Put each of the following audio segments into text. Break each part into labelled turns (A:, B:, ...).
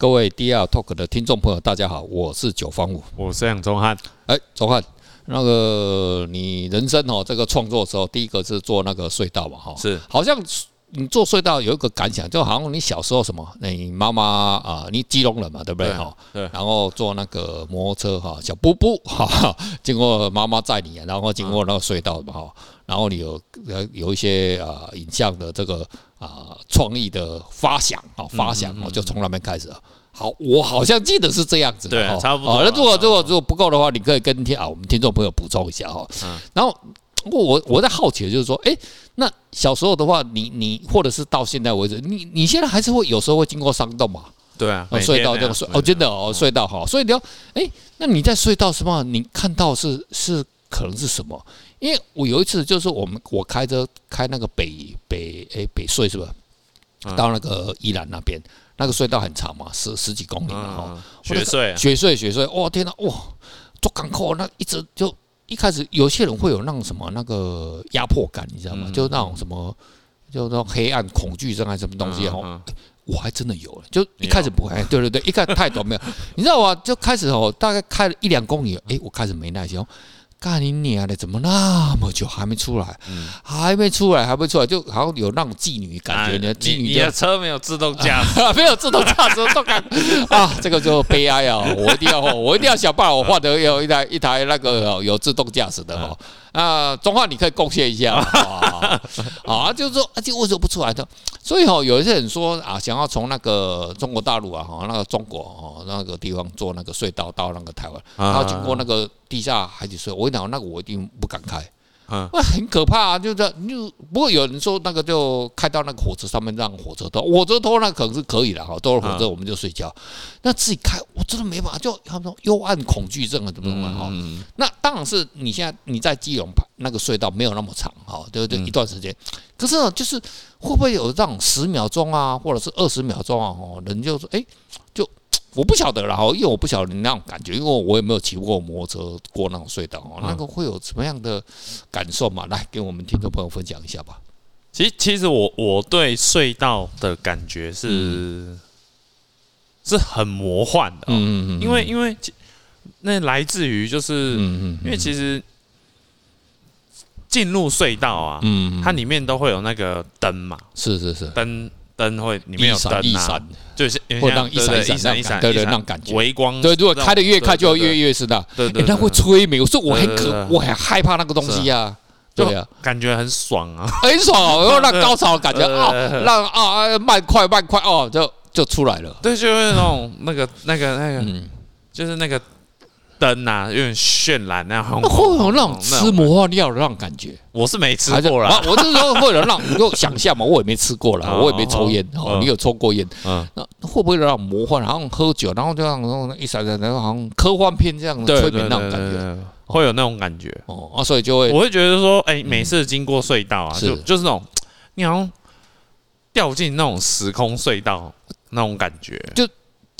A: 各位 DR Talk 的听众朋友，大家好，我是九方五，
B: 我是杨宗汉。
A: 哎，宗汉，那个你人生哦，这个创作的时候，第一个是做那个隧道嘛，哈，
B: 是，
A: 好像你做隧道有一个感想，就好像你小时候什么，你妈妈啊，你基隆人嘛，对不对？哈，对。然后坐那个摩托车哈，小布布哈，经过妈妈载你，然后经过那个隧道嘛，哈，然后你有有一些啊影像的这个。啊，创意的发想啊，发想哦，就从那边开始。好，我好像记得是这样子的，
B: 对，差不多。
A: 那如果如果如果不够的话，你可以跟听啊，我们听众朋友补充一下哈。然后我我在好奇的就是说，哎，那小时候的话，你你或者是到现在为止，你你现在还是会有时候会经过山洞嘛？
B: 对啊，
A: 隧道这个隧哦，真的哦，隧道哈。所以你要，哎，那你在隧道什么？你看到是是可能是什么？因为我有一次就是我们我开车开那个北北诶北隧是吧？到那个宜兰那边，那个隧道很长嘛，十十几公里嘛哈。
B: 雪隧，
A: 雪隧，雪隧，哇天呐，哇，做港口那一直就一开始有些人会有那种什么那个压迫感，你知道吗？就那种什么，就那种黑暗恐惧症还是什么东西哈。我还真的有了，就一开始不会，对对对，一开始太短没有，你知道吗？就开始哦，大概开了一两公里，诶，我开始没耐心。干你娘的，怎么那么久还没出来？还没出来，还没出来，就好像有那种妓女感觉。你的妓女，
B: 你的车没有自动驾驶，
A: 没有自动驾驶，都感 啊，这个就悲哀啊！我一定要，我一定要想办法，我换得有一台一台那个有自动驾驶的哦。啊，中华你可以贡献一下啊！啊，就是说，而且为什么不出来的？所以哈，有一些人说啊，想要从那个中国大陆啊，哈，那个中国哦，那个地方做那个隧道到那个台湾，然后经过那个地下海底隧道，我跟你讲，那个我一定不敢开。嗯，那很可怕啊！就是就不过有人说那个就开到那个火车上面让火车拖，火车拖那可能是可以的哈，拖了火车我们就睡觉。那自己开我真的没办法，就他们说幽暗恐惧症啊，怎么怎么哈。那当然是你现在你在基隆那个隧道没有那么长哈，对不对？一段时间，可是呢，就是会不会有这种十秒钟啊，或者是二十秒钟啊？哦，人就说哎，就。我不晓得了哈，因为我不晓得你那种感觉，因为我也没有骑过摩托车过那种隧道哦，那个会有什么样的感受嘛？来，给我们听众朋友分享一下吧。
B: 其实，其实我我对隧道的感觉是、嗯、是很魔幻的，嗯嗯嗯，因为因为那来自于就是，嗯嗯，因为其实进入隧道啊，嗯，它里面都会有那个灯嘛，
A: 是是是
B: 灯。灯会里面有灯啊，就是
A: 会让一闪一闪一闪，对对，那种感觉，
B: 微光。
A: 对，如果开的越快，就越越是的。对对，它会催眠。我说我很可，我很害怕那个东西啊。对啊，
B: 感觉很爽啊，
A: 很爽哦。然后那高潮感觉 啊，让啊慢快慢快哦，就就出来了。
B: 对，就是那种那个那个那个，就是那个。灯啊，有点绚烂那样，
A: 会有那种吃魔幻料的那种感觉。
B: 我是没吃过啦，
A: 我是说会有让你就想象嘛，我也没吃过啦，我也没抽烟哦。你有抽过烟？嗯，那会不会有那种魔幻？然后喝酒，然后就让那一闪闪，然后好像科幻片这样催眠那种感觉，
B: 会有那种感觉
A: 哦。啊，所以就会，
B: 我会觉得说，哎，每次经过隧道啊，就就是那种，你好像掉进那种时空隧道那种感觉，
A: 就。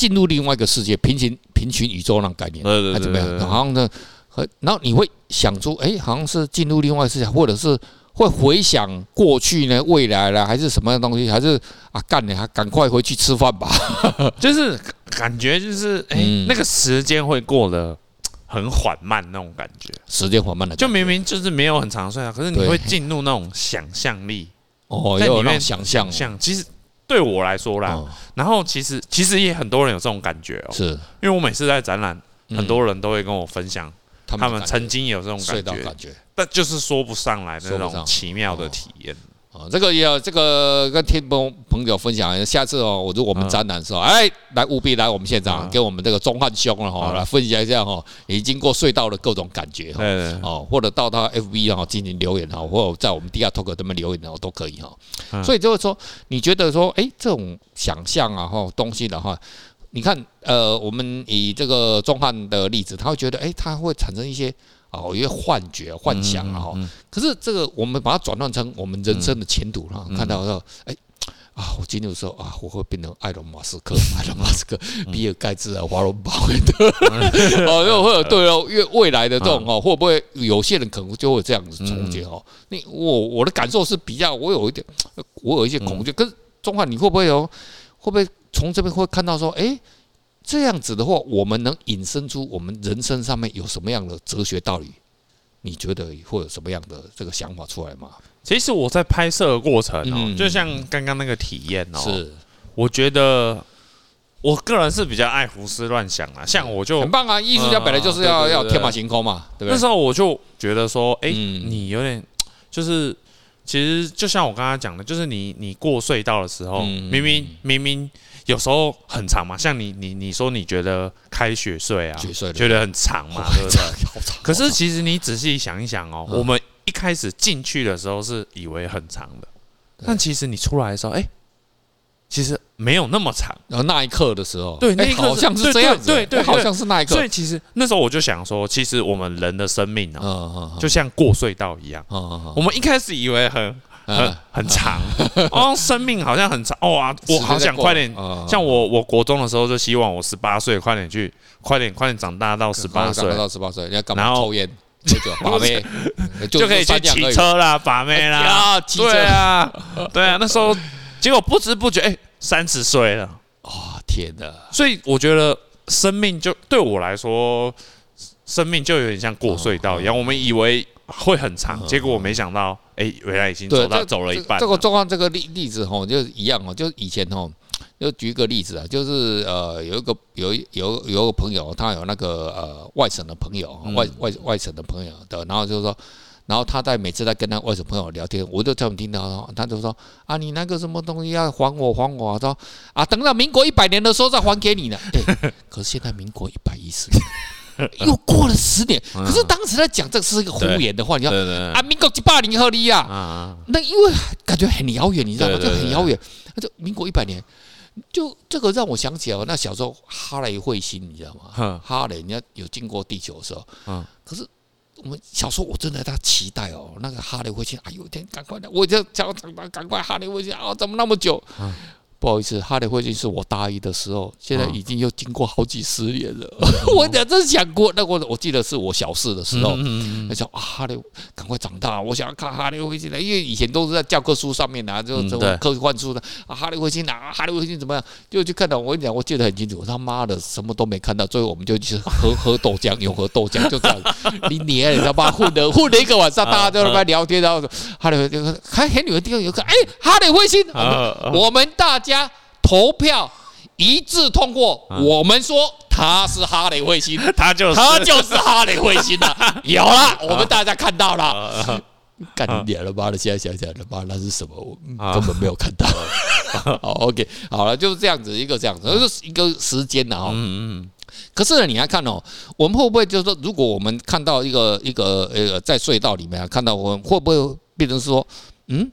A: 进入另外一个世界，平行平行宇宙那种概念，还怎么样？好像呢，然后你会想出，哎，好像是进入另外一个世界，或者是会回想过去呢、未来了，还是什么样东西？还是啊，干你还赶快回去吃饭吧？
B: 就是感觉就是，哎，那个时间会过得很缓慢那种感觉，
A: 时间缓慢的，
B: 就明明就是没有很长睡啊，可是你会进入那种想象力
A: 哦，在里面想象，
B: 想其实。对我来说啦，然后其实其实也很多人有这种感觉哦，是。因为我每次在展览，很多人都会跟我分享，他们曾经有这种感觉，但就是说不上来的那种奇妙的体验。
A: 啊，这个也要这个跟听朋朋友分享，下次哦，我如果我们展览的时候，哎，来务必来我们现场，给我们这个钟汉兄了哈，来分享一下哈，你经过隧道的各种感觉哈，哦，或者到他 FB 啊进行留言哈，或者在我们地下 Talk 这边留言哦，都可以哈。所以就是说，你觉得说，哎，这种想象啊哈东西的话，你看，呃，我们以这个宗翰的例子，他会觉得，哎，他会产生一些。哦，一些幻觉、幻想啊！哈，可是这个我们把它转换成我们人生的前途哈，看到说，哎啊，我今天说啊，我会变成埃隆·马斯克、埃 隆·马斯克、比尔·盖茨啊、华伦·巴菲特哦，又会有对哦，因为未来的这种哦，会不会有些人可能就会这样子总结哦？你我我的感受是比较，我有一点，我有一些恐惧。可是钟汉，你会不会有？会不会？从这边会看到说，哎，这样子的话，我们能引申出我们人生上面有什么样的哲学道理？你觉得会有什么样的这个想法出来吗？
B: 其实我在拍摄的过程哦，就像刚刚那个体验哦，是，我觉得我个人是比较爱胡思乱想啊。像我就
A: 很棒啊，艺术家本来就是要要天马行空嘛，对不对？
B: 那时候我就觉得说，哎，你有点就是，其实就像我刚刚讲的，就是你你过隧道的时候，明明明明有时候很长嘛，像你你你说你觉得开雪隧啊，觉得很长嘛，对不对？可是其实你仔细想一想哦，我们。一开始进去的时候是以为很长的，但其实你出来的时候，哎，其实没有那么长。
A: 然后那一刻的时候，
B: 对，那一刻
A: 好像是这样子，
B: 对对，
A: 好像是那一刻。
B: 所以其实那时候我就想说，其实我们人的生命啊，就像过隧道一样。我们一开始以为很很很长，哦，生命好像很长。哇，我好想快点。像我，我国中的时候就希望我十八岁快点去，快点快点长大到十八岁，
A: 到十八岁，你要干嘛抽烟？把妹
B: 就可以去骑车啦，把妹啦，对啊，对啊，那时候结果不知不觉，哎，三十岁了，
A: 哦，天哪！
B: 所以我觉得生命就对我来说，生命就有点像过隧道一样，我们以为会很长，结果我没想到，哎，原来已经走到走了一半。
A: 这个状况，这个例例子吼，就是一样哦，就是以前吼。就举一个例子啊，就是呃，有一个有有有个朋友，他有那个呃外省的朋友，外外外省的朋友的，然后就是说，然后他在每次在跟他外省朋友聊天，我就这么听到，他就说啊，你那个什么东西要还我还我，说啊，等到民国一百年的时候再还给你呢。哎，可是现在民国一百一十年，又过了十年，可是当时在讲这是一个胡言的话，你知道啊，民国一百年后你呀，那因为感觉很遥远，你知道吗？就很遥远，那就民国一百年。就这个让我想起来，那小时候哈雷彗星，你知道吗？哈雷，你要有经过地球的时候，可是我们小时候我真的在期待哦，那个哈雷彗星，哎呦天，赶快的，我就叫赶快哈雷彗星啊，怎么那么久？不好意思，哈雷彗星是我大一的时候，现在已经又经过好几十年了。我讲真的想过，那我我记得是我小四的时候，那叫啊哈雷，赶快长大，我想要看哈雷彗星了。因为以前都是在教科书上面拿，就这种科幻书的啊，哈雷彗星啊，哈雷彗星怎么样？就去看到，我跟你讲，我记得很清楚，他妈的什么都没看到，最后我们就去喝 喝豆浆，永和豆浆就这样，你你你知道吧？混了混了一个晚上，大家在那边聊天，然后哈雷彗星，还很有的地方有个哎，哈雷彗星，我们大家。家投票一致通过，我们说他是哈雷彗星，
B: 他就是
A: 他就是哈雷彗星 了。有了，我们大家看到了，干你脸了妈的！现在想起来了妈，那是什么？我根本没有看到。好，OK，好了，就是这样子一个这样子，就是一个时间了哈。嗯嗯。可是呢，你还看哦，我们会不会就是说，如果我们看到一个一个呃，在隧道里面看到，我们会不会变成说，嗯？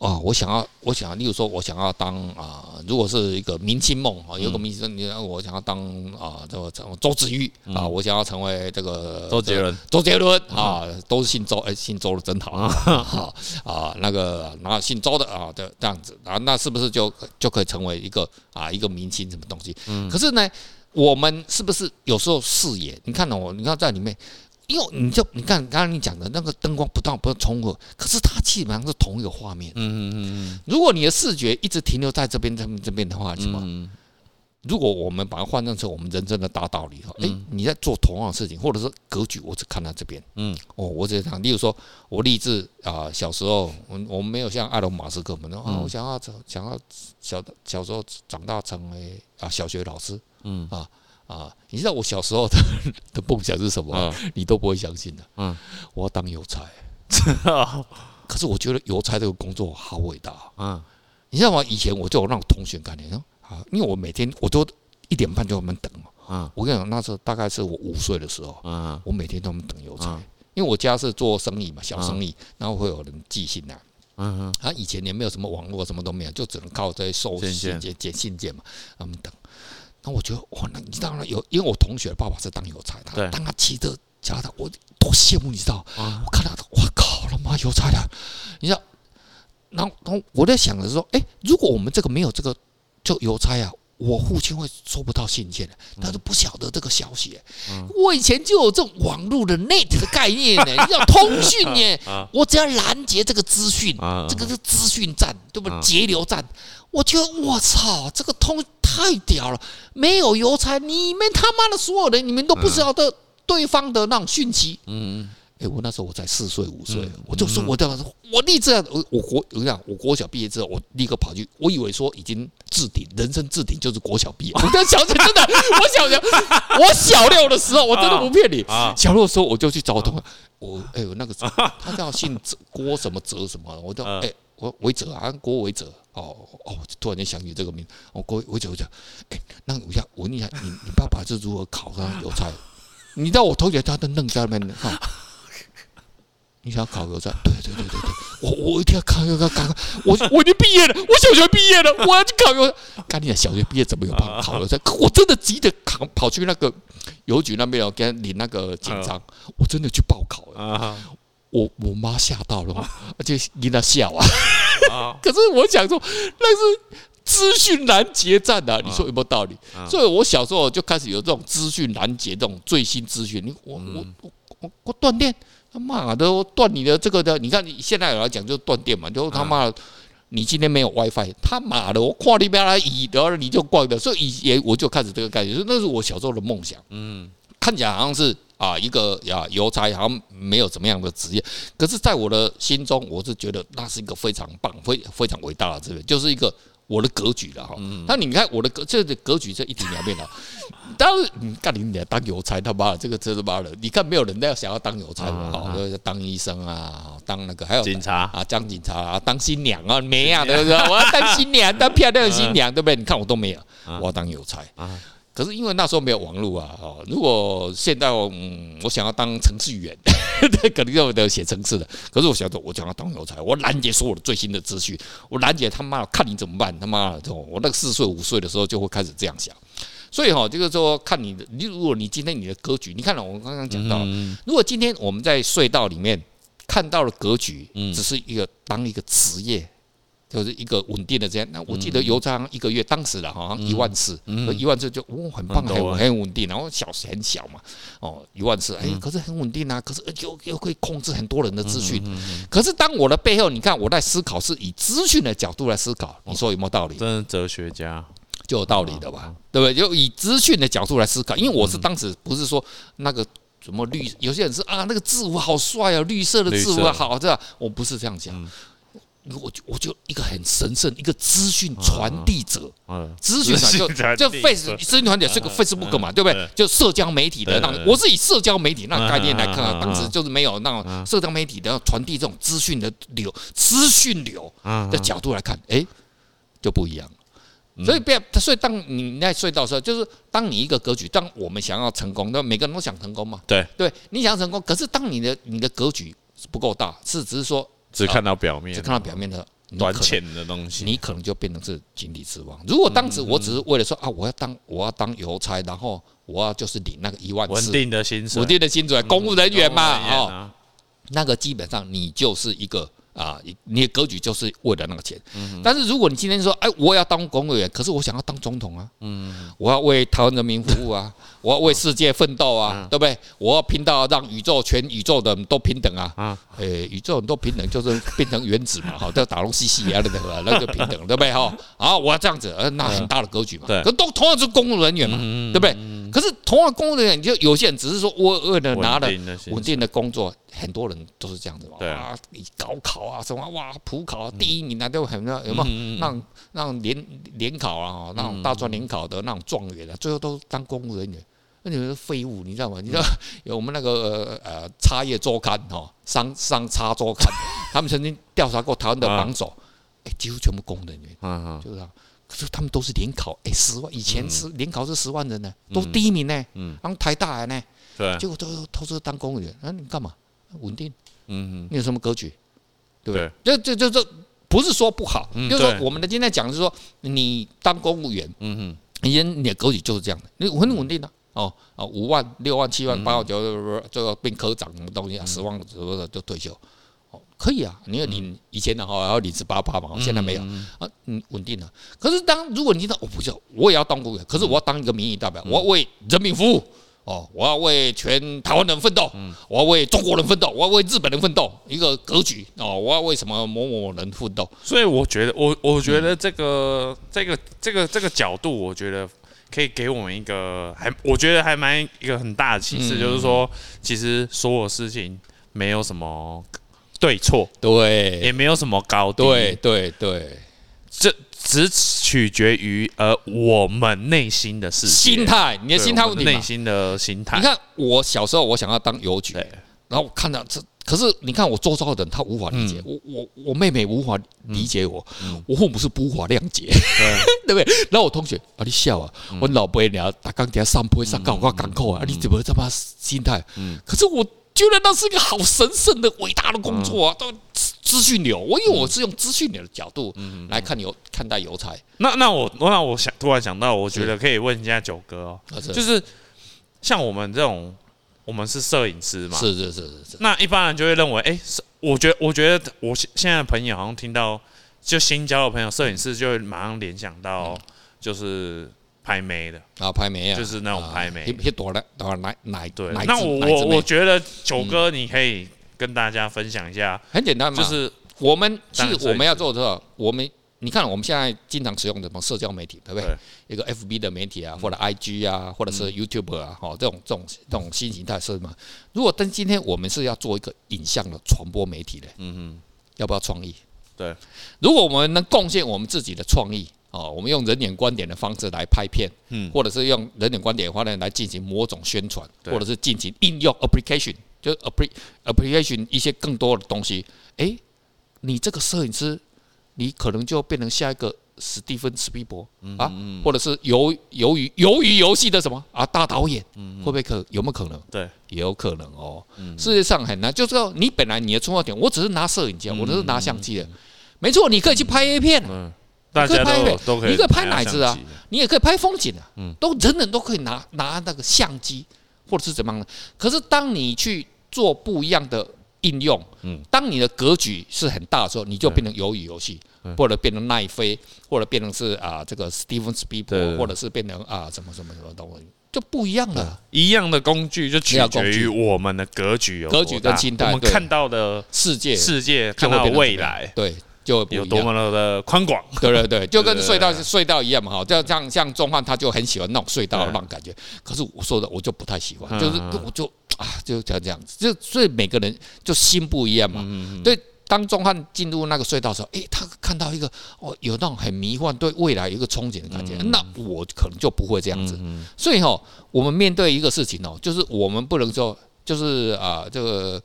A: 啊，我想要，我想要，例如说，我想要当啊，如果是一个明星梦啊，有个明星，你我想要当啊，这个周子瑜啊，我想要成为这个
B: 周杰伦，
A: 周杰伦啊，都是姓周，哎，姓周的真好 啊，啊，那个然后姓周的啊，这这样子啊，那是不是就就可以成为一个啊一个明星什么东西？可是呢，我们是不是有时候视野？你看哦，你看在里面。因为你就你看刚刚你讲的那个灯光不断不断重合，可是它基本上是同一个画面。嗯嗯嗯。如果你的视觉一直停留在这边、这边、这边的话，什么？如果我们把它换成成我们人生的大道理哈，哎，你在做同样的事情，或者是格局，我只看到这边。嗯。哦，我只想，例如说，我立志啊，小时候我我们没有像埃隆马斯克们啊，我想要想要小小时候长大成为啊小学老师。嗯啊。啊，你知道我小时候的 的梦想是什么？你都不会相信的。嗯，我要当邮差。可是我觉得邮差这个工作好伟大。嗯，你知道吗？以前我就有那种同学概念，啊，因为我每天我都一点半就他们等嘛。嗯，我跟你讲，那时候大概是我五岁的时候。嗯，我每天都们等邮差，因为我家是做生意嘛，小生意，然后会有人寄信来。嗯嗯，他以前也没有什么网络，什么都没有，就只能靠这些收信件、捡信件嘛，他们等。那我觉得哇，那你当然有，因为我同学爸爸是当邮差，他当他骑着脚踏，我多羡慕，你知道？我看到他，哇靠，他妈邮差的，你知道？然后，然后我在想的是说，哎，如果我们这个没有这个就邮差啊，我父亲会收不到信件的，他都不晓得这个消息。我以前就有这种网络的 net 的概念呢，要通讯呢，我只要拦截这个资讯，这个是资讯站，对不对？截流站，我觉得我操，这个通太屌了！没有邮差，你们他妈的所有人，你们都不晓得对方的那种讯息。嗯。哎，我那时候我才四岁五岁，我就说，我这样，我立志，我我国，我讲，我国小毕业之后，我立刻跑去，我以为说已经置顶，人生置顶就是国小毕业。我跟小学真的，我小学，我小六的时候，我真的不骗你，小六的时候我就去找同学，我哎，我那个时候 他叫姓郭什么哲什么，我叫哎，我韦哲啊，郭韦哲，哦哦，突然间想起这个名，我郭韦哲，我讲，哎，那我想问一下，你你爸爸是如何考上邮差？你知道我同学他都愣在那边哈。你想要考邮差？对对对对对，我我一定要考邮差，考我我已经毕业了，我小学毕业了，我要去考邮差。干你小学毕业怎么有考考邮差？我真的急着考，跑去那个邮局那边哦，跟领那个简章，我真的去报考了。我我妈吓到了，而且跟她笑啊。可是我想说，那是资讯拦截战啊，你说有没有道理？所以我小时候就开始有这种资讯拦截，这种最新资讯。你我我我我我断电。他妈的，断你的这个的，你看你现在来讲就断电嘛，就他妈的，你今天没有 WiFi，他妈的，我跨那边来移，然后你就挂的，所以以前我就开始这个概念，所以那是我小时候的梦想。嗯，看起来好像是啊一个呀邮差，好像没有怎么样的职业，可是在我的心中，我是觉得那是一个非常棒、非非常伟大的职业，就是一个。我的格局了哈，那你看我的格，这个格局这一体两面了。当然，你干你俩当邮差，他妈的这个真他妈的，你看没有人要想要当邮差的哈，就是当医生啊，当那个还有警察啊，当警察啊，当新娘啊，没啊，对不对？我要当新娘，当漂亮的新娘，对不对？你看我都没有，我要当邮差。可是因为那时候没有网络啊，哦，如果现在嗯，我想要当程序员，肯定要得写程式的。可是我想说，我想要当有才，我拦截所有的最新的资讯，我拦截他妈的，看你怎么办？他妈的，我那个四岁五岁的时候就会开始这样想。所以哈，就是说看你的，你如果你今天你的格局，你看了我刚刚讲到，如果今天我们在隧道里面看到了格局，只是一个当一个职业。就是一个稳定的这样，那我记得邮差一个月当时的好像一万次，一万次就哦很棒，很很稳定，然后小时很小嘛，哦一万次，哎，可是很稳定啊，可是又又可以控制很多人的资讯，可是当我的背后，你看我在思考是以资讯的角度来思考，你说有没有道理？
B: 真的哲学家。
A: 就有道理的吧？对不对？就以资讯的角度来思考，因为我是当时不是说那个什么绿，有些人是啊那个字符好帅啊，绿色的字符好，这样我不是这样讲。我就我就一个很神圣，一个资讯传递者，资讯传就就 Face 资讯传递是个 Facebook 嘛，对不对？就社交媒体的那种，我是以社交媒体那概念来看啊，当时就是没有那种社交媒体的传递这种资讯的流，资讯流的角度来看，哎，就不一样。所以不要，所以当你在隧道的时候，就是当你一个格局，当我们想要成功，那每个人都想成功嘛，
B: 对。
A: 对，你想要成功，可是当你的你的格局不够大，是只是说。
B: 只看到表面，
A: 只看到表面的
B: 短浅的东西，
A: 你可能就变成是井底之蛙。如果当时我只是为了说啊，我要当我要当邮差，然后我要就是领那个一万四
B: 稳定的薪水，
A: 稳定的薪水，公务人员嘛，哦，那个基本上你就是一个。啊，你的格局就是为了那个钱。但是如果你今天说，哎，我要当公务员，可是我想要当总统啊，我要为台湾人民服务啊，我要为世界奋斗啊，对不对？我要拼到让宇宙全宇宙的人都平等啊，哎，宇宙人都平等就是变成原子嘛，好，叫打龙西西一样的那个平等，对不对？哈，好，我要这样子，呃，那很大的格局嘛。可都同样是公务人员嘛，对不对？可是同样公务人员，你就有些人只是说我为了拿了稳定的工作。很多人都是这样子嘛，啊，你高考啊什么哇，普考第一名啊，都很那有没有？那种那种联联考啊，那种大专联考的那种状元啊，最后都当公务人员，那你们是废物，你知道吗？你知道 有我们那个呃《插页周刊》哈，商商插周刊，他们曾经调查过台湾的榜首，哎，几乎全部公务人员，就是啊，可是他们都是联考，哎，十万以前是联考是十万人呢，都第一名呢，嗯。然后台大的呢，对，结果都都是当公务员，那你干嘛？稳定，嗯，你有什么格局，对不对？这这这这不是说不好，就是说我们的今天讲的是说，你当公务员，嗯哼，以前你的格局就是这样的，你很稳定的，哦哦，五万、六万、七万、八万、九万，最后变科长什么东西啊，十万什么的就退休，哦，可以啊，你要领以前的话要领十八八嘛，现在没有啊，嗯，稳定了。可是当如果你知道我不要，我也要当公务员，可是我要当一个民意代表，我要为人民服务。哦，我要为全台湾人奋斗，我要为中国人奋斗，我要为日本人奋斗，一个格局哦，我要为什么某某人奋斗？
B: 所以我觉得，我我觉得这个这个这个这个角度，我觉得可以给我们一个还，我觉得还蛮一个很大的启示，就是说，其实所有事情没有什么对错，
A: 对，
B: 也没有什么高低，
A: 对对对，
B: 这。只取决于呃我们内心的事
A: 心态，你的心态问题，
B: 内心的心态。
A: 你看我小时候，我想要当邮局，然后我看到这，可是你看我周遭的人，他无法理解。我，我我妹妹无法理解我，我父母是无法谅解，对。不对？然后我同学啊，你笑啊，我老伯娘打钢铁上坡上高我港口啊，你怎么这么心态？可是我觉得那是一个好神圣的伟大的工作啊，都。资讯流，我因为我是用资讯流的角度来看邮看待邮差。
B: 那那我那我想突然想到，我觉得可以问一下九哥哦，就是像我们这种，我们是摄影师嘛？
A: 是是是是是。
B: 那一般人就会认为，哎，我觉得我觉得我现现在的朋友好像听到就新交的朋友，摄影师就会马上联想到就是拍妹的。
A: 啊，拍妹啊，
B: 就是那种拍妹。
A: 一朵的朵奶奶对。
B: 那我我我觉得九哥你可以。跟大家分享一下，
A: 很简单嘛，就是我们其实我们要做的，我们你看我们现在经常使用什么社交媒体，对不对？一个 FB 的媒体啊，或者 IG 啊，或者是 YouTube 啊，哈，这种这种这种新形态是什么？如果但今天我们是要做一个影像的传播媒体的，嗯哼，要不要创意？
B: 对，
A: 如果我们能贡献我们自己的创意，哦，我们用人眼观点的方式来拍片，嗯，或者是用人眼观点的方式来进行某种宣传，或者是进行应用 application。就 application 一些更多的东西，哎、欸，你这个摄影师，你可能就变成下一个史蒂芬史匹柏啊，或者是鱿鱿鱼鱿鱼游戏的什么啊大导演，会不会可有没有可能？
B: 对，
A: 也有可能哦。世界上很难，就是说你本来你的出发点，我只是拿摄影机，我只是拿相机的，没错，你可以去拍 A 片，你可以拍 A 片，你可以拍哪支啊？你也可以拍风景啊，都人人都可以拿拿那个相机。或者是怎么样的？可是当你去做不一样的应用，嗯，当你的格局是很大的时候，你就变成鱿鱼游戏，或者变成奈飞，或者变成是啊这个 Steven Spielberg，或者是变成啊什么什么什么东西，就不一样了。
B: 一样的工具就取决于我们的格局，
A: 格局跟心态，
B: 我们看到的世界，世界看到未来，
A: 对。就
B: 有多么的宽广，
A: 对对对，就跟隧道隧道一样嘛哈，就像像钟汉他就很喜欢那种隧道的那种感觉，可是我说的我就不太喜欢，就是我就啊就这样这样子，就所以每个人就心不一样嘛。对，当钟汉进入那个隧道的时候，诶，他看到一个哦有那种很迷幻，对未来有一个憧憬的感觉，那我可能就不会这样子。所以哈，我们面对一个事情哦，就是我们不能说就是啊这个。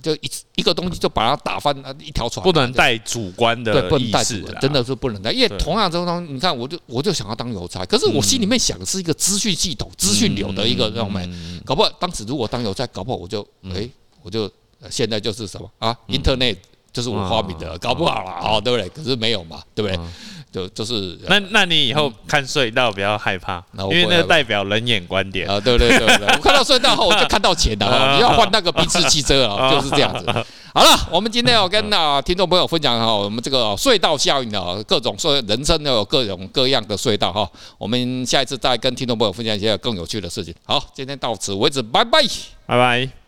A: 就一一个东西就把它打翻一条船，
B: 不能带主观的意识，
A: 真的是不能带。因为同样这种东西，你看，我就我就想要当邮差，可是我心里面想的是一个资讯系统、资讯流的一个，知道没？搞不好当时如果当邮差，搞不好我就哎，我就现在就是什么啊，Internet 就是我花米的，搞不好了哦，对不对？可是没有嘛，对不对？就就是
B: 那那你以后看隧道不要害怕，因为那代表人眼观点
A: 啊，对对对对，我看到隧道后 我就看到钱了，你要换那个宾士汽车啊，就是这样子。好了，我们今天要跟啊听众朋友分享哈，我们这个隧道效应的各种说人生都有各种各样的隧道哈，我们下一次再跟听众朋友分享一些更有趣的事情。好，今天到此为止，拜拜，
B: 拜拜。